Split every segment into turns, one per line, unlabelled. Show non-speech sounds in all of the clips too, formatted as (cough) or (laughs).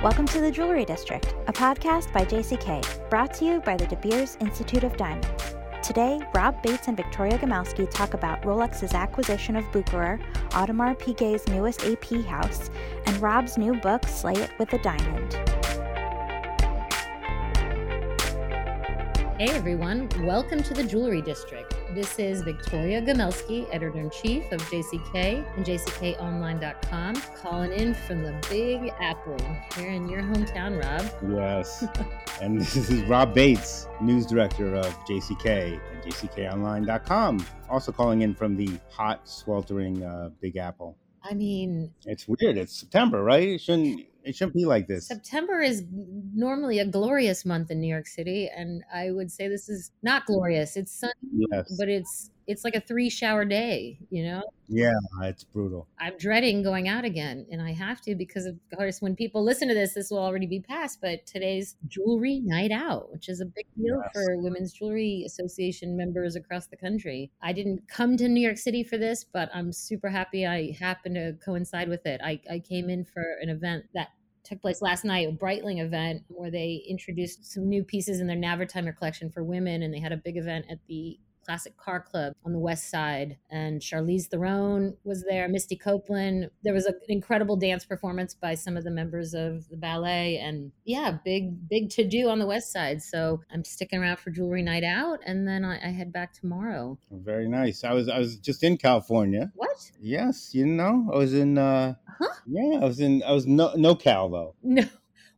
Welcome to the Jewelry District, a podcast by JCK, brought to you by the De Beers Institute of Diamonds. Today, Rob Bates and Victoria Gomelsky talk about Rolex's acquisition of Bucherer, Audemars Piguet's newest AP house, and Rob's new book, Slay It with a Diamond.
Hey everyone, welcome to the Jewelry District. This is Victoria Gomelsky, editor in chief of JCK and JCKOnline.com, calling in from the Big Apple here in your hometown, Rob.
Yes. (laughs) and this is Rob Bates, news director of JCK and JCKOnline.com, also calling in from the hot, sweltering uh, Big Apple.
I mean,
it's weird. It's September, right? It shouldn't it shouldn't be like this.
September is normally a glorious month in New York City, and I would say this is not glorious. It's sunny, yes. but it's it's like a three shower day, you know?
Yeah, it's brutal.
I'm dreading going out again, and I have to because, of course, when people listen to this, this will already be past. But today's jewelry night out, which is a big deal yes. for Women's Jewelry Association members across the country. I didn't come to New York City for this, but I'm super happy I happened to coincide with it. I, I came in for an event that took place last night, a Breitling event where they introduced some new pieces in their Navitimer collection for women, and they had a big event at the Classic Car Club on the west side. And Charlize Theron was there, Misty Copeland. There was an incredible dance performance by some of the members of the ballet. And yeah, big, big to do on the west side. So I'm sticking around for Jewelry Night Out. And then I, I head back tomorrow.
Very nice. I was I was just in California.
What?
Yes, you know, I was in uh huh? Yeah, I was in I was no no Cal though.
No.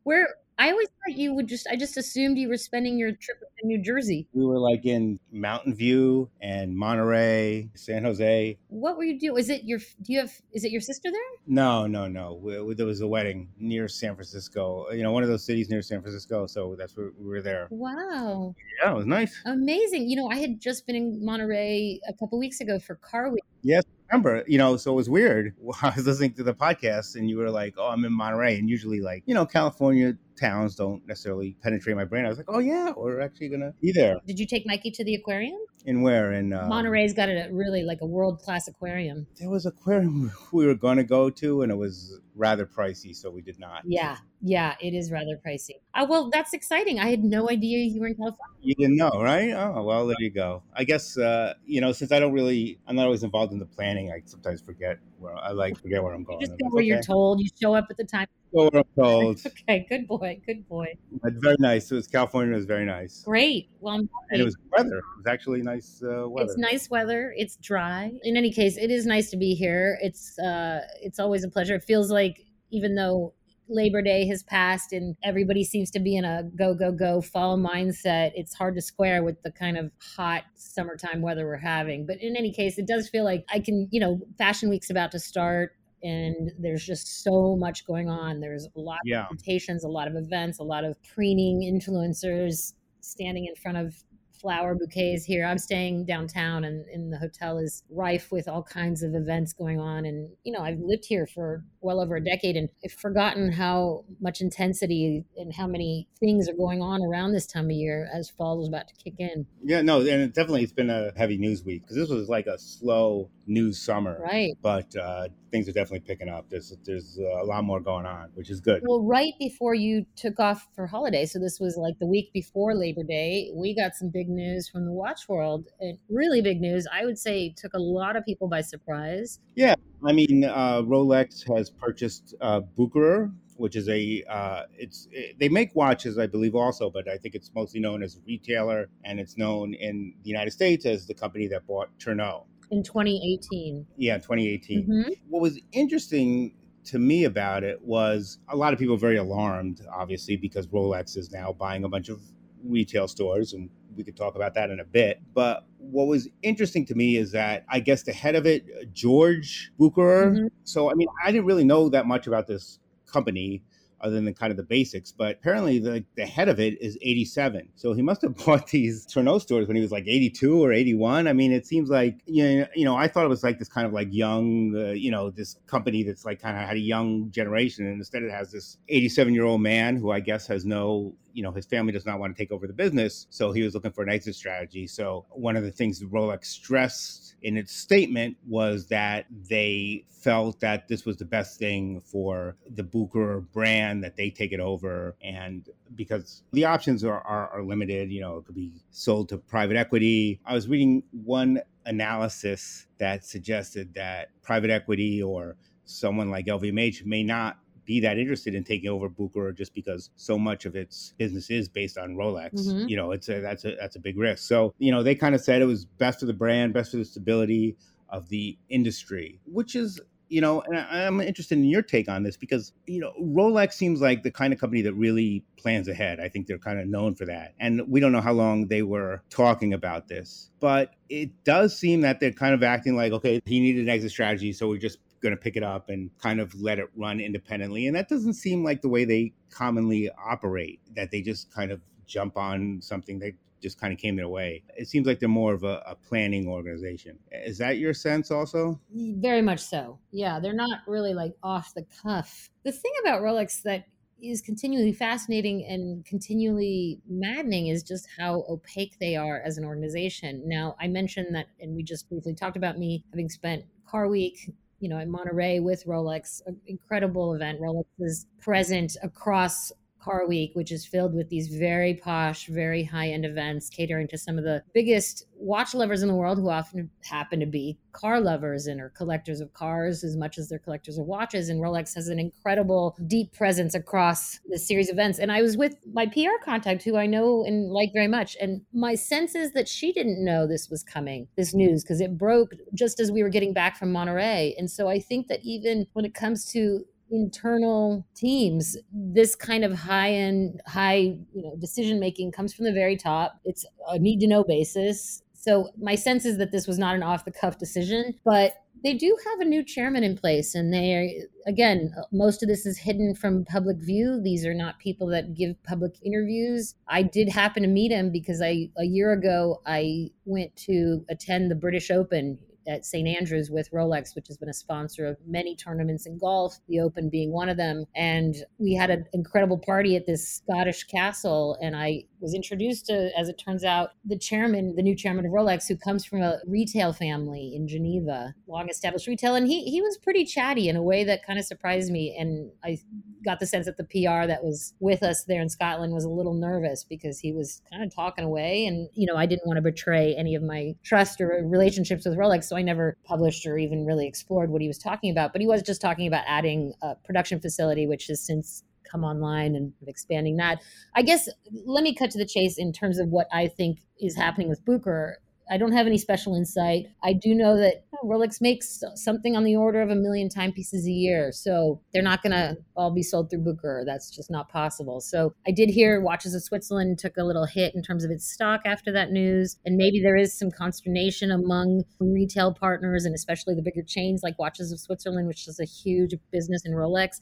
Where I always thought you would just. I just assumed you were spending your trip in New Jersey.
We were like in Mountain View and Monterey, San Jose.
What were you doing? Is it your? Do you have? Is it your sister there?
No, no, no. We, we, there was a wedding near San Francisco. You know, one of those cities near San Francisco. So that's where we were there.
Wow.
Yeah, it was nice.
Amazing. You know, I had just been in Monterey a couple weeks ago for Car Week.
Yes, remember, you know, so it was weird. (laughs) I was listening to the podcast and you were like, oh, I'm in Monterey. And usually, like, you know, California towns don't necessarily penetrate my brain. I was like, oh, yeah, we're actually going to be there.
Did you take Mikey to the aquarium?
In where? In uh,
Monterey's got a really like a world class aquarium.
There was aquarium (laughs) we were going to go to, and it was rather pricey, so we did not.
Yeah, yeah, it is rather pricey. Oh, well, that's exciting. I had no idea you were in California.
You didn't know, right? Oh, well, there you go. I guess uh, you know, since I don't really, I'm not always involved in the planning. I sometimes forget where I like forget where I'm going.
You just go where okay. you're told. You show up at the time.
Go where I'm told. (laughs)
okay, good boy, good boy.
But very nice. It was California. It was very nice.
Great. Well, I'm
and it was weather. It was actually nice uh, weather.
It's nice weather. It's dry. In any case, it is nice to be here. It's uh, it's always a pleasure. It feels like even though Labor Day has passed and everybody seems to be in a go, go, go fall mindset. It's hard to square with the kind of hot summertime weather we're having. But in any case, it does feel like I can, you know, Fashion Week's about to start and there's just so much going on. There's a lot yeah. of presentations, a lot of events, a lot of preening influencers standing in front of flower bouquets here. I'm staying downtown and, and the hotel is rife with all kinds of events going on. And, you know, I've lived here for well over a decade and I've forgotten how much intensity and how many things are going on around this time of year as fall is about to kick in.
Yeah, no, and it definitely it's been a heavy news week because this was like a slow news summer.
Right.
But uh, things are definitely picking up. There's there's a lot more going on, which is good.
Well, right before you took off for holiday, so this was like the week before Labor Day, we got some big news from the watch world. And really big news. I would say took a lot of people by surprise.
Yeah, I mean, uh, Rolex has purchased uh, Bucherer, which is a uh, it's it, they make watches, I believe, also, but I think it's mostly known as a retailer, and it's known in the United States as the company that bought Tourneau
in 2018.
Yeah, 2018. Mm-hmm. What was interesting to me about it was a lot of people very alarmed, obviously, because Rolex is now buying a bunch of retail stores and we could talk about that in a bit. But what was interesting to me is that I guess the head of it, George Bucherer. Mm-hmm. So, I mean, I didn't really know that much about this company other than kind of the basics. But apparently, the, the head of it is 87. So he must have (laughs) bought these Tourneau stores when he was like 82 or 81. I mean, it seems like, you know, you know I thought it was like this kind of like young, uh, you know, this company that's like kind of had a young generation. And instead, it has this 87 year old man who I guess has no you know, his family does not want to take over the business. So he was looking for an exit strategy. So one of the things Rolex stressed in its statement was that they felt that this was the best thing for the Bucherer brand, that they take it over. And because the options are, are, are limited, you know, it could be sold to private equity. I was reading one analysis that suggested that private equity or someone like LVMH may not be that interested in taking over Bucherer just because so much of its business is based on Rolex. Mm-hmm. You know, it's a that's a that's a big risk. So, you know, they kind of said it was best for the brand, best for the stability of the industry, which is you know, and I'm interested in your take on this because, you know, Rolex seems like the kind of company that really plans ahead. I think they're kind of known for that. And we don't know how long they were talking about this, but it does seem that they're kind of acting like, okay, he needed an exit strategy. So we just going to pick it up and kind of let it run independently. And that doesn't seem like the way they commonly operate, that they just kind of jump on something that just kind of came their way. It seems like they're more of a, a, planning organization. Is that your sense also?
Mm, very much so. Yeah, they're not really like off the cuff. The thing about Rolex that is continually fascinating and continually maddening is just how opaque they are as an organization. Now, I mentioned that, and we just briefly talked about me having spent Car Week you know, in Monterey with Rolex, incredible event. Rolex is present across Car Week, which is filled with these very posh, very high end events catering to some of the biggest watch lovers in the world who often happen to be car lovers and are collectors of cars as much as they're collectors of watches. And Rolex has an incredible deep presence across this series of events. And I was with my PR contact who I know and like very much. And my sense is that she didn't know this was coming, this news, because it broke just as we were getting back from Monterey. And so I think that even when it comes to internal teams. This kind of high end high you know decision making comes from the very top. It's a need to know basis. So my sense is that this was not an off the cuff decision but they do have a new chairman in place and they are again most of this is hidden from public view. These are not people that give public interviews. I did happen to meet him because i a year ago i went to attend the british open at St. Andrews with Rolex, which has been a sponsor of many tournaments in golf, the Open being one of them. And we had an incredible party at this Scottish castle. And I was introduced to, as it turns out, the chairman, the new chairman of Rolex, who comes from a retail family in Geneva, long established retail. And he, he was pretty chatty in a way that kind of surprised me. And I got the sense that the PR that was with us there in Scotland was a little nervous because he was kind of talking away. And, you know, I didn't want to betray any of my trust or relationships with Rolex. So never published or even really explored what he was talking about. But he was just talking about adding a production facility, which has since come online and expanding that. I guess let me cut to the chase in terms of what I think is happening with Bucherer. I don't have any special insight. I do know that Rolex makes something on the order of a million timepieces a year. So they're not going to all be sold through Bucherer. That's just not possible. So I did hear Watches of Switzerland took a little hit in terms of its stock after that news. And maybe there is some consternation among retail partners and especially the bigger chains like Watches of Switzerland, which is a huge business in Rolex.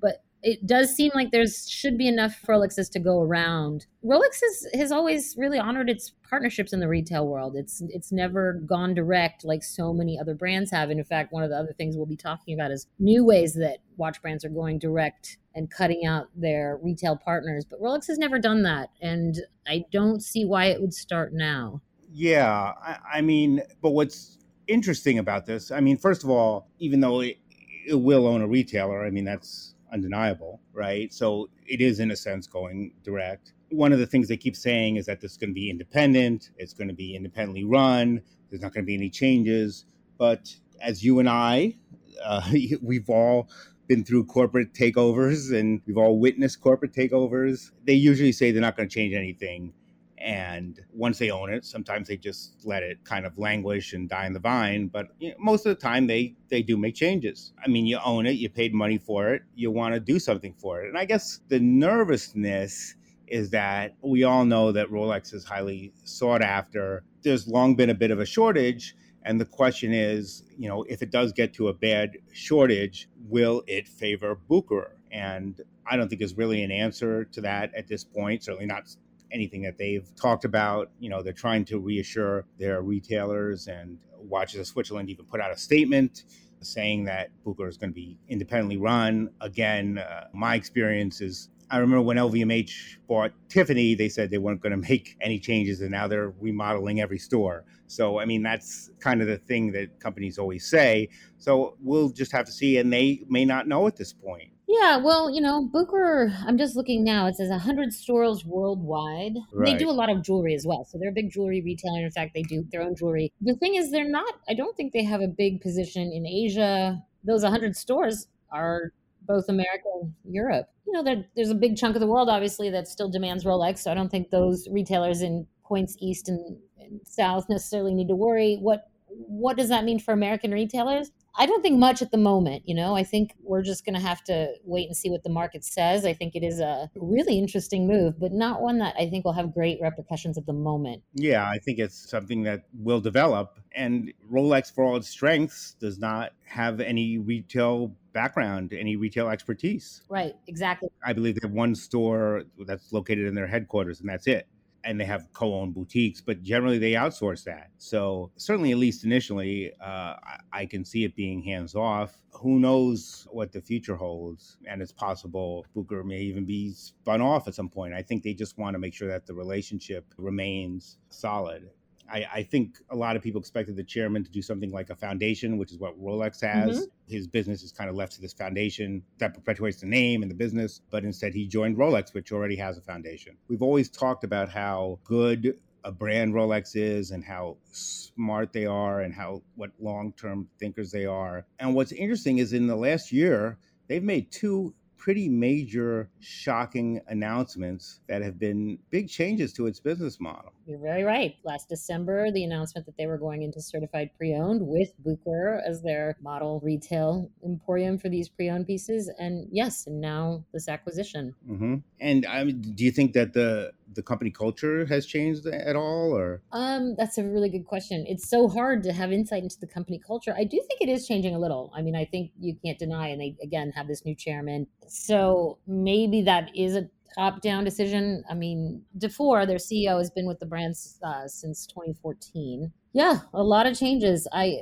But it does seem like there's should be enough Rolexes to go around. Rolex has, has always really honored its partnerships in the retail world. It's it's never gone direct like so many other brands have. And in fact, one of the other things we'll be talking about is new ways that watch brands are going direct and cutting out their retail partners. But Rolex has never done that, and I don't see why it would start now.
Yeah, I, I mean, but what's interesting about this? I mean, first of all, even though it, it will own a retailer, I mean that's undeniable, right? So it is, in a sense, going direct. One of the things they keep saying is that this is going to be independent, it's going to be independently run, there's not going to be any changes. But as you and I, uh, (laughs) we've all been through corporate takeovers and we've all witnessed corporate takeovers. They usually say they're not going to change anything Mm-hmm. and once they own it sometimes they just let it kind of languish and die in the vine but you know, most of the time they they do make changes. I mean you own it you paid money for it you want to do something for it. And i guess the nervousness is that we all know that rolex is highly sought after. There's long been a bit of a shortage and the question is you know if it does get to a bad shortage will it favor Bucherer and I don't think there's really an answer to that at this point. Certainly not anything that they've talked about. You know, they're trying to reassure their retailers and Watches of Switzerland even put out a statement saying that Bucherer is going to be independently run. Again, uh, my experience is I remember when LVMH bought Tiffany, they said they weren't going (laughs) to make any changes, and now they're remodeling every store. So, I mean, that's kind of the thing that companies always say. So, we'll just have to see, and they may not know at this point.
Yeah, well, you know, Bucherer, I'm just looking now. It says 100 stores worldwide. Right. They do a lot of jewelry as well. So they're a big jewelry retailer. In fact, they do their own jewelry. The thing is, they're not, I don't think they have a big position in Asia. Those 100 stores are both America and Europe. You know, there's a big chunk of the world, obviously, that still demands Rolex. So I don't think those retailers in points east and, and south necessarily need to worry. What what does that mean for American retailers? I don't think much at the moment. You know, I think we're just going to have to wait and see what the market says. I think it is a really interesting move, but not one that I think will have great repercussions at the moment.
Yeah, I think it's something that will develop. And Rolex, for all its strengths, does not have any retail background, any retail expertise.
Right, exactly.
I believe they have one store that's located in their headquarters, and that's it and they have co-owned boutiques, but generally they outsource that. So certainly, at least initially, uh, I, can see it being hands off. Who knows what the future holds? And it's possible Bucherer may even be spun off at some point. I think they just want to make sure that the relationship remains solid. I, I, think a lot of people expected the chairman to do something like a foundation, which is what Rolex has. Mm-hmm. His business is kind of left to this foundation that perpetuates the name and the business, but instead he joined Rolex, which already has a foundation. We've always talked about how good a brand Rolex is and how smart they are and how what long-term thinkers they are. And what's interesting is in the last year, they've made two pretty major, shocking announcements that have been big changes to its business model.
You're very right. Last December, the announcement that they were going into certified pre owned with Bucherer as their model retail emporium for these pre owned pieces. And yes, and now this acquisition.
Mm-hmm. And I mean, do you think that the the company culture has changed at all or?
Um that's a really good question. It's so hard to have insight into the company culture. I do think it is changing a little. I mean i think you can't deny and they again have this new chairman. So maybe that is a top down decision. I mean Dufour their ceo has been with the brand uh, since 2014 yeah a lot of changes. I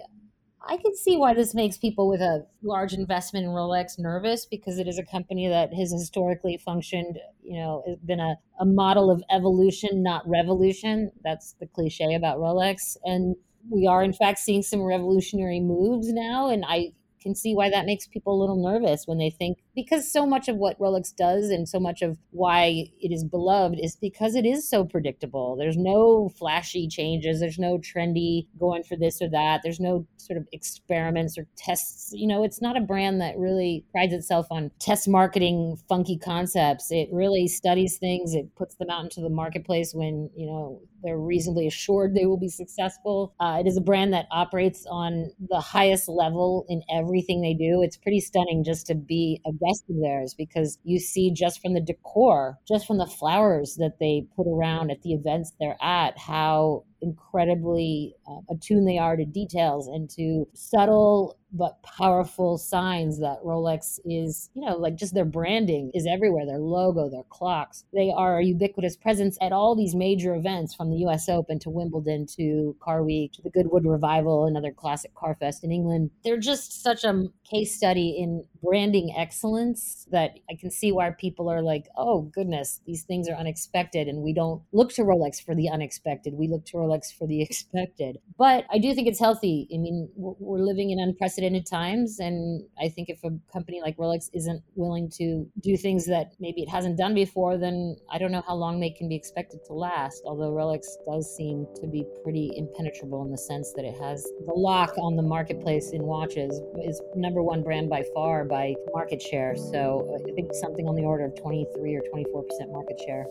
I can see why this makes people with a large investment in Rolex nervous because it is a company that has historically functioned, you know, been a, a model of evolution, not revolution. That's the cliche about Rolex. And we are, in fact, seeing some revolutionary moves now. And I can see why that makes people a little nervous when they think because so much of what Rolex does and so much of why it is beloved is because it is so predictable. There's no flashy changes, there's no trendy going for this or that, there's no sort of experiments or tests. You know, it's not a brand that really prides itself on test marketing funky concepts. It really studies things, it puts them out into the marketplace when, you know, they're reasonably assured they will be successful. Uh, it is a brand that operates on the highest level in everything they do. It's pretty stunning just to be a best of theirs because you see just from the decor, just from the flowers that they put around at the events they're at, how incredibly uh, attuned they are to details and to subtle but powerful signs that Rolex is, you know, like just their branding is everywhere, their logo, their clocks. They are a ubiquitous presence at all these major events from the US Open to Wimbledon to Car Week to the Goodwood Revival, another classic car fest in England. They're just such a case study in branding excellence that I can see why people are like, oh goodness, these things are unexpected. And we don't look to Rolex for the unexpected. We look to Rolex for the (laughs) expected. But I do think it's healthy. I mean, we're living in unprecedented times. And I think if a company like Rolex isn't willing to do things that maybe it hasn't done before, then I don't know how long they can be expected to last. Although Rolex does seem to be pretty impenetrable in the sense that it has the lock on the marketplace in watches is number one brand by far by market share. So uh, I think something on the order of 23 or 24% market share.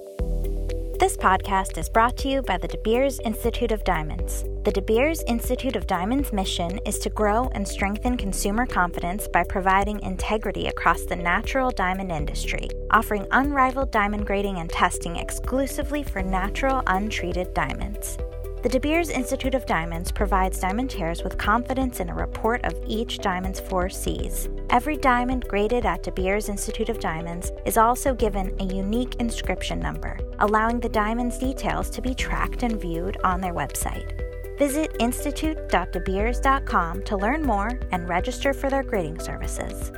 This podcast is brought to you by the De Beers Institute of Diamonds. The De Beers Institute of Diamonds mission is to grow and strengthen consumer confidence by providing integrity across the natural diamond industry, offering unrivaled diamond grading and testing exclusively for natural, untreated diamonds. The De Beers Institute of Diamonds provides diamantaires with confidence in a report of each diamond's four C's. Every diamond graded at De Beers Institute of Diamonds is also given a unique inscription number, allowing the diamond's details to be tracked and viewed on their website. Visit institute.debeers.com to learn more and register for their grading services.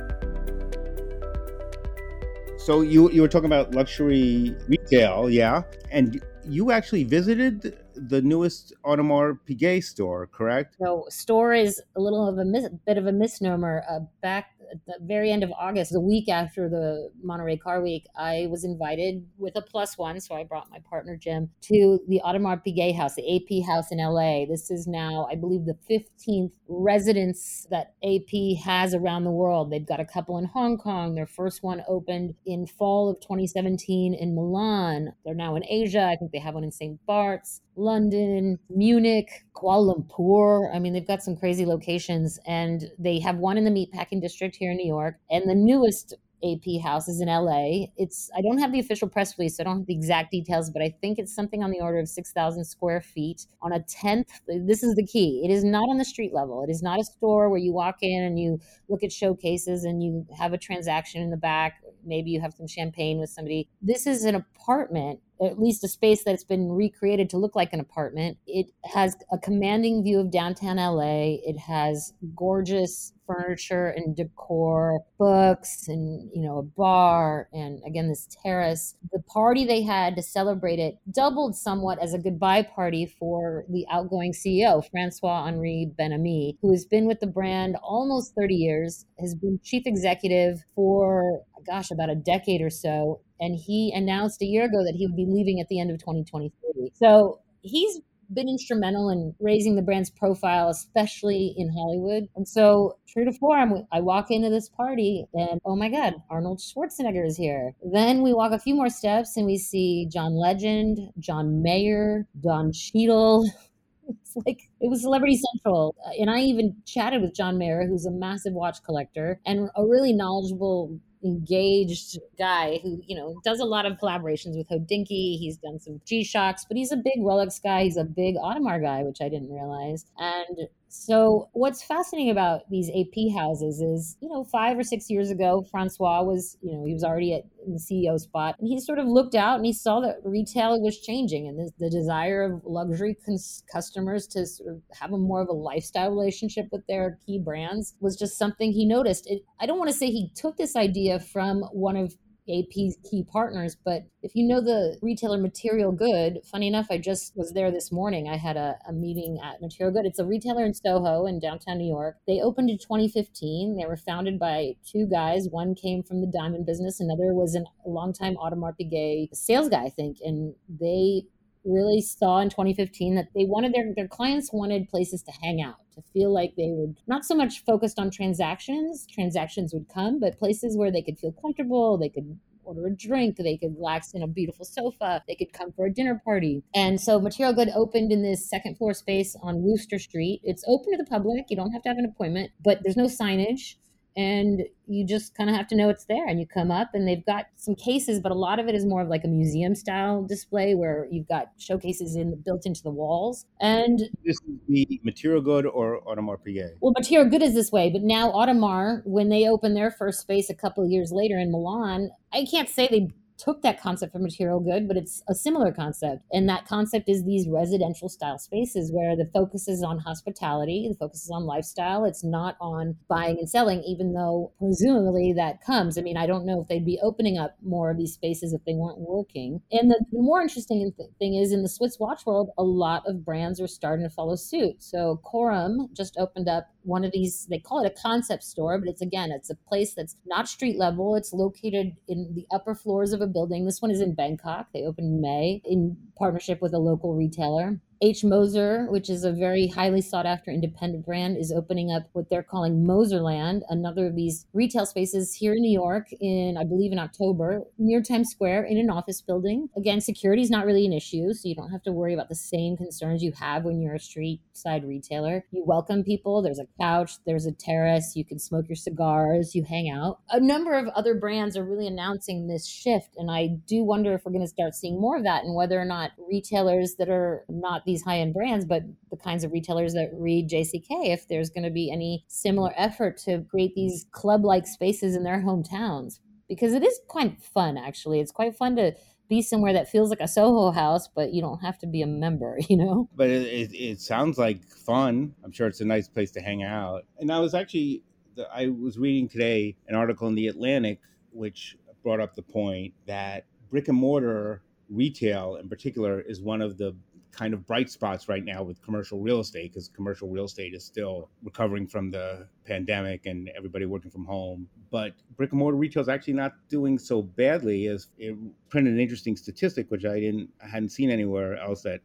So you you were talking about luxury retail, yeah, and you actually visited the newest Audemars Piguet store, correct?
So store is a little of a mis- bit of a misnomer. Uh, back at the very end of August, the week after the Monterey Car Week, I was invited with a plus one. So I brought my partner Jim to the Audemars Piguet house, the AP house in LA. This is now, I believe, the 15th residence that AP has around the world. They've got a couple in Hong Kong. Their first one opened in fall of 2017 in Milan. They're now in Asia. I think they have one in St. Bart's. London, Munich, Kuala Lumpur. I mean, they've got some crazy locations, and they have one in the meatpacking district here in New York. And the newest AP house is in LA. It's I don't have the official press release, so I don't have the exact details, but I think it's something on the order of 6,000 square feet on a 10th. This is the key. It is not on the street level. It is not a store where you walk in and you look at showcases and you have a transaction in the back. Maybe you have some champagne with somebody. This is an apartment at least a space that's been recreated to look like an apartment. It has a commanding view of downtown LA. It has gorgeous furniture and decor, books, and you know a bar, and again this terrace. The party they had to celebrate it doubled somewhat as a goodbye party for the outgoing CEO Francois Henri Bennahmias, who has been with the brand almost 30 years, has been chief executive for gosh about a decade or so and he announced a year ago that he would be leaving at the end of 2023. So he's been instrumental in raising the brand's profile, especially in Hollywood. And so, true to form, I walk into this party and oh my God, Arnold Schwarzenegger is here. Then we walk a few more steps and we see John Legend, John Mayer, Don Cheadle. (laughs) It's like it was Celebrity Central. Uh, and I even chatted with John Mayer, who's a massive watch collector and a really knowledgeable engaged guy who, you know, does a lot of collaborations with Hodinkee. He's done some G Shocks, but he's a big Rolex guy. He's a big Audemars guy, which I didn't realize. And so, what's fascinating about these AP houses is, you know, five or six years ago, Francois was, you know, he was already at in the CEO spot, and he sort of looked out and he saw that retail was changing, and the, the desire of luxury cons- customers to sort of have a more of a lifestyle relationship with their key brands was just something he noticed. It, I don't want to say he took this idea from one of AP's key partners. But if you know the retailer Material Good, funny enough, I just was there this morning. I had a, a meeting at Material Good. It's a retailer in Soho in downtown New York. They opened in 2015. They were founded by two guys. One came from the diamond business, another was an, a longtime Audemars Piguet sales guy, I think. And they really saw in 2015 that they wanted their, their clients wanted places to hang out to feel like they were not so much focused on transactions transactions would come but places where they could feel comfortable they could order a drink they could relax in a beautiful sofa they could come for a dinner party. And so material good opened in this second floor space on wooster street. It's open to the public you don't have to have an appointment but there's no signage and you just kind of have to know it's there and you come up and they've got some cases but a lot of it is more of like a museum style display where you've got showcases in built into the walls and
this is the material good or audemars piguet?
Well material good is this way but now audemars when they opened their first space a couple of years later in milan i can't say they took that concept from material good, but it's a similar concept. And that concept is these residential style spaces where the focus is on hospitality, the focus is on lifestyle. It's not on buying and selling, even though presumably that comes. I mean, I don't know if they'd be opening up more of these spaces if they weren't working. And the, the more interesting thing is in the Swiss watch world, a lot of brands are starting to follow suit. So Corum just opened up one of these, they call it a concept store, but it's again, it's a place that's not street level. It's located in the upper floors of a building. This one is in Bangkok. They opened in May in partnership with a local retailer. H. Moser, which is a very highly sought after independent brand, is opening up what they're calling Moserland, another of these retail spaces here in New York in, I believe, in October, near Times Square in an office building. Again, security is not really an issue, so you don't have to worry about the same concerns you have when you're a street side retailer. You welcome people, there's a couch, there's a terrace, you can smoke your cigars, you hang out. A number of other brands are really announcing this shift, and I do wonder if we're going to start seeing more of that and whether or not retailers that are not these high end brands, but the kinds of retailers that read JCK, if there's going to be any similar effort to create these club like spaces in their hometowns. Because it is quite fun, actually. It's quite fun to be somewhere that feels like a Soho house, but you don't have to be a member, (laughs) you know?
But it, it, it sounds like fun. I'm sure it's a nice place to hang out. And I was actually, I was reading today an article in The Atlantic, which brought up the point that brick and mortar retail in particular is one of the kind of bright spots right now with commercial real estate because commercial real estate is still recovering from the pandemic and everybody working from home. But brick and mortar retail is actually not doing so badly as it printed an interesting statistic, which I didn't I hadn't seen anywhere else that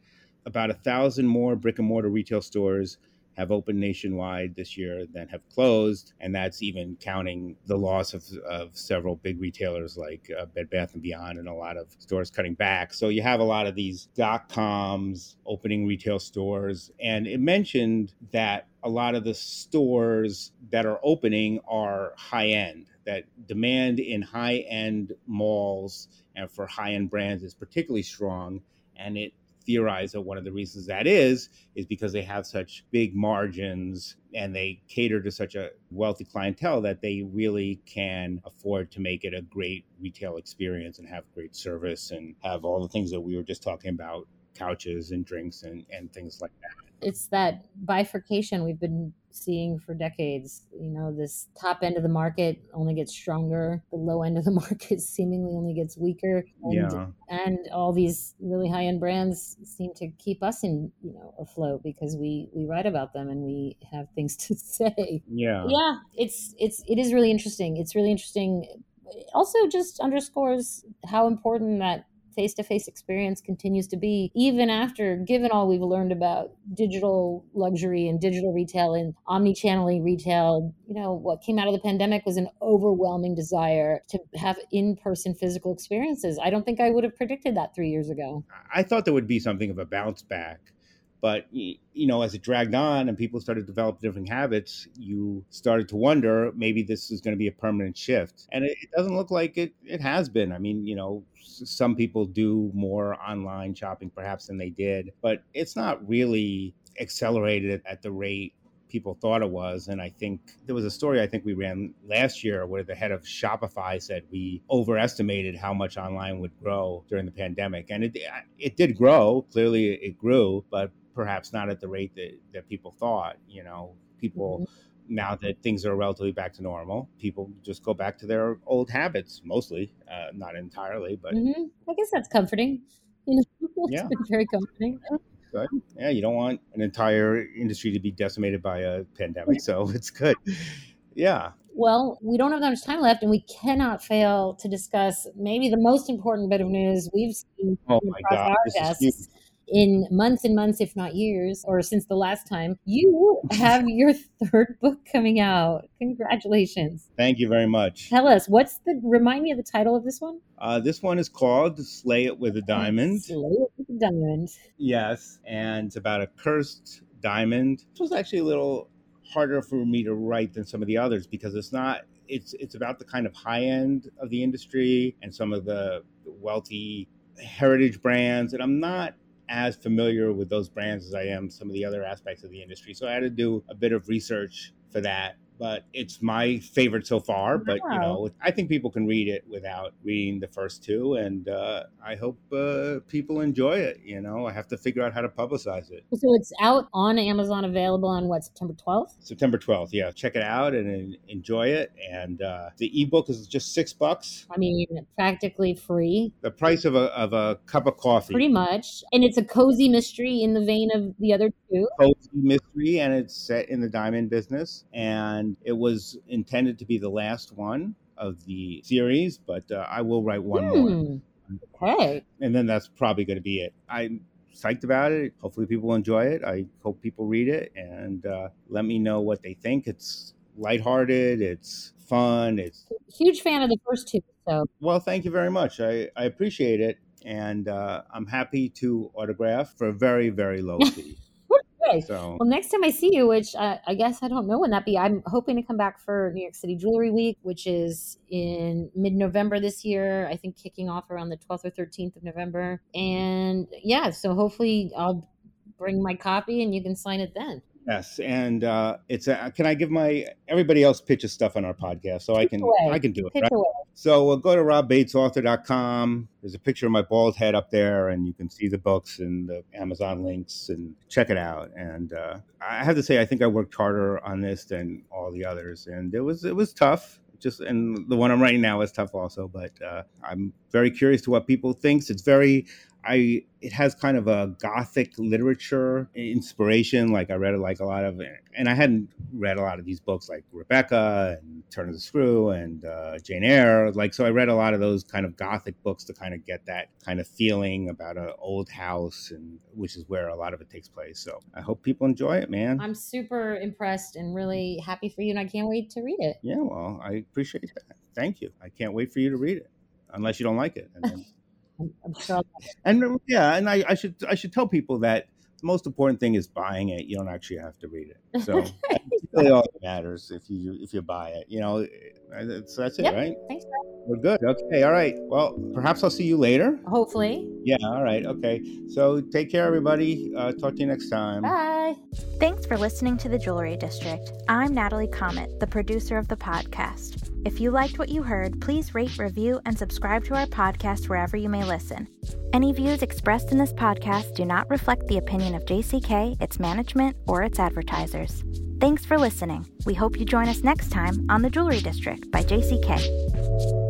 about a thousand more brick and mortar retail stores have opened nationwide this year than have closed, and that's even counting the loss of, of several big retailers like uh, Bed Bath and Beyond and a lot of stores cutting back. So you have a lot of these dot coms opening retail stores, and it mentioned that a lot of the stores that are opening are high end. That demand in high end malls and for high end brands is particularly strong, and it theorize that one of the reasons that is is because they have such big margins and they cater to such a wealthy clientele that they really can afford to make it a great retail experience and have great service and have all the things that we were just talking about couches and drinks and, and things like that
it's that bifurcation we've been seeing for decades. You know, this top end of the market only gets stronger, the low end of the (laughs) market seemingly only gets weaker. And,
yeah.
and all these really high end brands seem to keep us in, you know, afloat because we we write about them and we have things (laughs) to say.
Yeah.
Yeah. It's it's it is really interesting. It's really interesting. It also just underscores how important that face to face experience continues to be, even after, given all we've learned about digital luxury and digital retail and omni channeling retail. You know, what came out of the pandemic was an overwhelming desire to have in person physical experiences. I don't think I would have predicted that three years ago.
I thought there would be something of a bounce back but you know, as it dragged on and people started to develop different habits, you started to wonder maybe this is going to be a permanent shift. And it, it doesn't look like it. It has been. I mean, you know, some people do more online shopping perhaps than they did, but it's not really accelerated at the rate people thought it was. And I think there was a story I think we ran last year where the head of Shopify said we overestimated how much online would grow during the pandemic. And it, it did grow. Clearly it grew, but perhaps not at the rate that, that people thought. You know, people. Mm-hmm now that things are relatively back to normal, people just go back to their old habits, mostly, uh, not entirely, but
mm-hmm. I guess that's comforting. You know, (laughs) yeah, very comforting.
Good. Yeah, you don't want an entire industry to be decimated by a pandemic, so (laughs) it's good. Yeah.
Well, we don't have that much time left, and we cannot fail to discuss maybe the most important bit of news we've seen
oh my God, our desks
in months and months, if not years, or since the last time. You have your third book coming out. Congratulations.
Thank you very much.
Tell us, what's the, remind me of the title of this one?
Uh, this one is called Slay It With a Diamond.
Slay It With a Diamond.
Yes, and it's about a cursed diamond. This was actually a little harder for me to write than some of the others because it's not it's it's about the kind of high end of the industry and some of the wealthy heritage brands and I'm not as familiar with those brands as I am some of the other aspects of the industry. So I had to do a bit of research for that but it's my favorite so far. But you know, I think people can read it without reading the first two, and uh, I hope uh, people enjoy it. You know, I have to figure out how to publicize it.
So it's out on Amazon, available on what September twelfth.
September twelfth, yeah. Check it out and enjoy it. And uh, the ebook is just six bucks.
I mean, practically free.
The price of a of a cup of coffee,
pretty much. And it's a cozy mystery in the vein of the other.
Cozy mystery, and it's set in the diamond business and it was intended to be the last one of the series, but uh, I will write one more. Hmm.
Okay.
And then that's probably going to be it. I'm psyched about it. Hopefully, people enjoy it. I hope people read it and uh, let me know what they think. It's lighthearted. It's fun. It's
huge fan of the first two. So
well, thank you very much. I, I appreciate it, and uh, I'm happy to autograph for a very very low fee.
Okay. So. Well, next time I see you, which uh, I guess I don't know when that be, I'm hoping to come back for New York City Jewelry Week, which is in mid November this year. I think kicking off around the 12th or 13th of November. And yeah, so hopefully I'll bring my copy and you can sign it then.
Yes, and uh, it's a, can I give my everybody else pitches stuff on our podcast, so I can. I can do
it.
Right? So we'll go to robbatesauthor.com. There's a picture of my bald head up there, and you can see the books and the Amazon links, and check it out. And uh, I have to say, I think I worked harder on this than all the others, and it was it was tough just and the one I'm writing now is tough also. But uh, I'm very curious to what people thinks. It's very I it has kind of a gothic literature inspiration. Like I read like a lot of, and I hadn't read a lot of these books like Rebecca and Turn of the Screw and uh, Jane Eyre. Like so, I read a lot of those kind of gothic books to kind of get that kind of feeling about an old house, and which is where a lot of it takes place. So I hope people enjoy it, man.
I'm super impressed and really happy for you, and I can't wait to read it.
Yeah, well, I appreciate that. Thank you. I can't wait for you to read it, unless you don't like it. And I'm sure. And yeah, and I, I, should I should tell people that the most important thing is buying it. You don't actually have to read it. So (laughs) that's really all that matters if you if you buy it. You know, that's, that's it,
yep.
right?
Thanks.
We're good. Okay. All right. Well, perhaps I'll see you later.
Hopefully.
Yeah. All right. Okay. So take care, everybody. Uh, talk to you next time.
Bye.
Thanks for listening to the Jewelry District. I'm Natalie Comet, the producer of the podcast. If you liked what you heard, please rate, review, and subscribe to our podcast wherever you may listen. Any views expressed in this podcast do not reflect the opinion of JCK, its management, or its advertisers. Thanks for listening. We hope you join us next time on The Jewelry District by JCK.